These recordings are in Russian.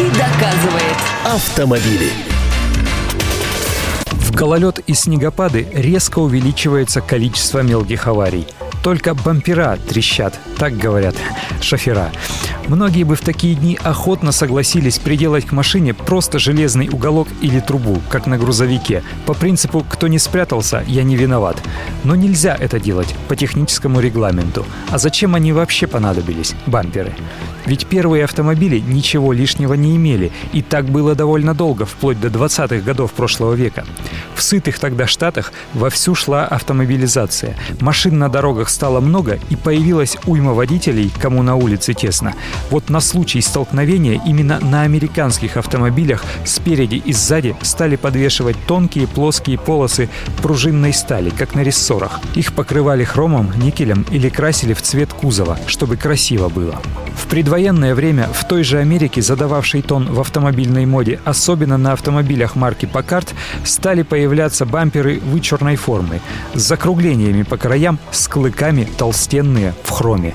и доказывает. Автомобили. В гололед и снегопады резко увеличивается количество мелких аварий. Только бампера трещат, так говорят шофера. Многие бы в такие дни охотно согласились приделать к машине просто железный уголок или трубу, как на грузовике. По принципу «кто не спрятался, я не виноват». Но нельзя это делать по техническому регламенту. А зачем они вообще понадобились, бамперы? Ведь первые автомобили ничего лишнего не имели, и так было довольно долго, вплоть до 20-х годов прошлого века. В сытых тогда штатах вовсю шла автомобилизация. Машин на дорогах стало много, и появилась уйма водителей, кому на улице тесно. Вот на случай столкновения именно на американских автомобилях спереди и сзади стали подвешивать тонкие плоские полосы пружинной стали, как на рессорах. Их покрывали хромом, никелем или красили в цвет кузова, чтобы красиво было. В предвоенное время в той же Америке, задававшей тон в автомобильной моде, особенно на автомобилях марки Packard, стали появляться бамперы вычурной формы с закруглениями по краям, с клыками толстенные в хроме.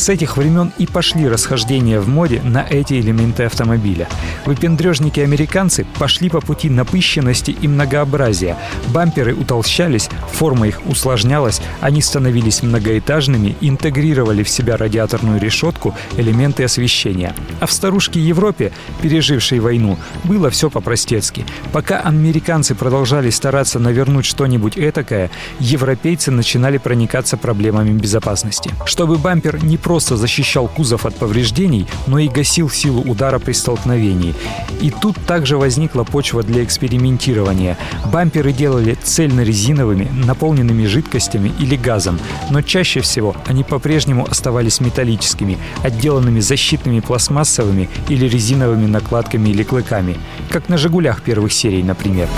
С этих времен и пошли расхождения в моде на эти элементы автомобиля. Выпендрежники-американцы пошли по пути напыщенности и многообразия. Бамперы утолщались, форма их усложнялась, они становились многоэтажными, интегрировали в себя радиаторную решетку, элементы освещения. А в старушке Европе, пережившей войну, было все по-простецки. Пока американцы продолжали стараться навернуть что-нибудь этакое, европейцы начинали проникаться проблемами безопасности. Чтобы бампер не просто защищал кузов от повреждений, но и гасил силу удара при столкновении. И тут также возникла почва для экспериментирования. Бамперы делали цельно-резиновыми, наполненными жидкостями или газом, но чаще всего они по-прежнему оставались металлическими, отделанными защитными пластмассовыми или резиновыми накладками или клыками, как на «Жигулях» первых серий, например.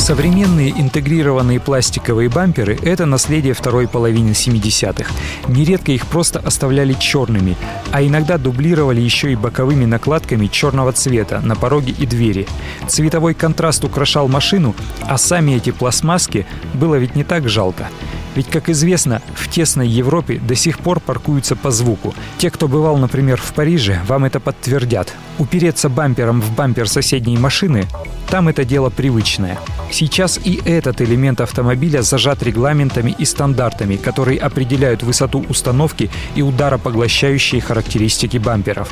Современные интегрированные пластиковые бамперы – это наследие второй половины 70-х. Нередко их просто оставляли черными, а иногда дублировали еще и боковыми накладками черного цвета на пороге и двери. Цветовой контраст украшал машину, а сами эти пластмасски было ведь не так жалко. Ведь, как известно, в тесной Европе до сих пор паркуются по звуку. Те, кто бывал, например, в Париже, вам это подтвердят. Упереться бампером в бампер соседней машины – там это дело привычное. Сейчас и этот элемент автомобиля зажат регламентами и стандартами, которые определяют высоту установки и ударопоглощающие характеристики бамперов.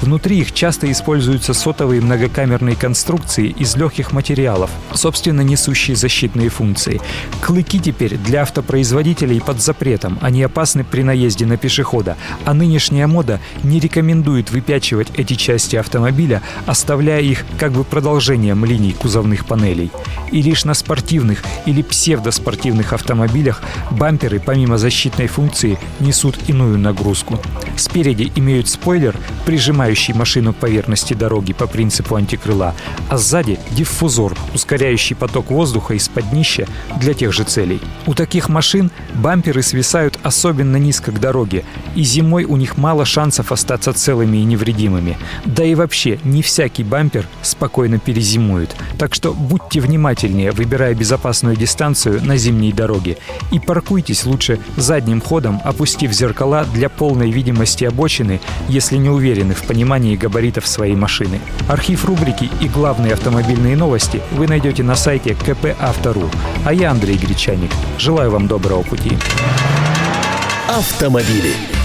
Внутри их часто используются сотовые многокамерные конструкции из легких материалов, собственно несущие защитные функции. Клыки теперь для автопроизводителей под запретом, они опасны при наезде на пешехода, а нынешняя мода не рекомендует выпячивать эти части автомобиля, оставляя их как бы продолжением линий кузовных панелей. И лишь на спортивных или псевдоспортивных автомобилях бамперы, помимо защитной функции, несут иную нагрузку. Спереди имеют спойлер, прижимающий машину к поверхности дороги по принципу антикрыла, а сзади — диффузор, ускоряющий поток воздуха из-под днища для тех же целей. У таких машин бамперы свисают особенно низко к дороге, и зимой у них мало шансов остаться целыми и невредимыми. Да и вообще, не всякий бампер спокойно перезимует. Так что будьте внимательнее, выбирая безопасную дистанцию на зимней дороге. И паркуйтесь лучше задним ходом, опустив зеркала для полной видимости обочины, если не уверены в понимании габаритов своей машины. Архив рубрики и главные автомобильные новости вы найдете на сайте Автору. А я Андрей Гречаник. Желаю вам доброго пути. Автомобили.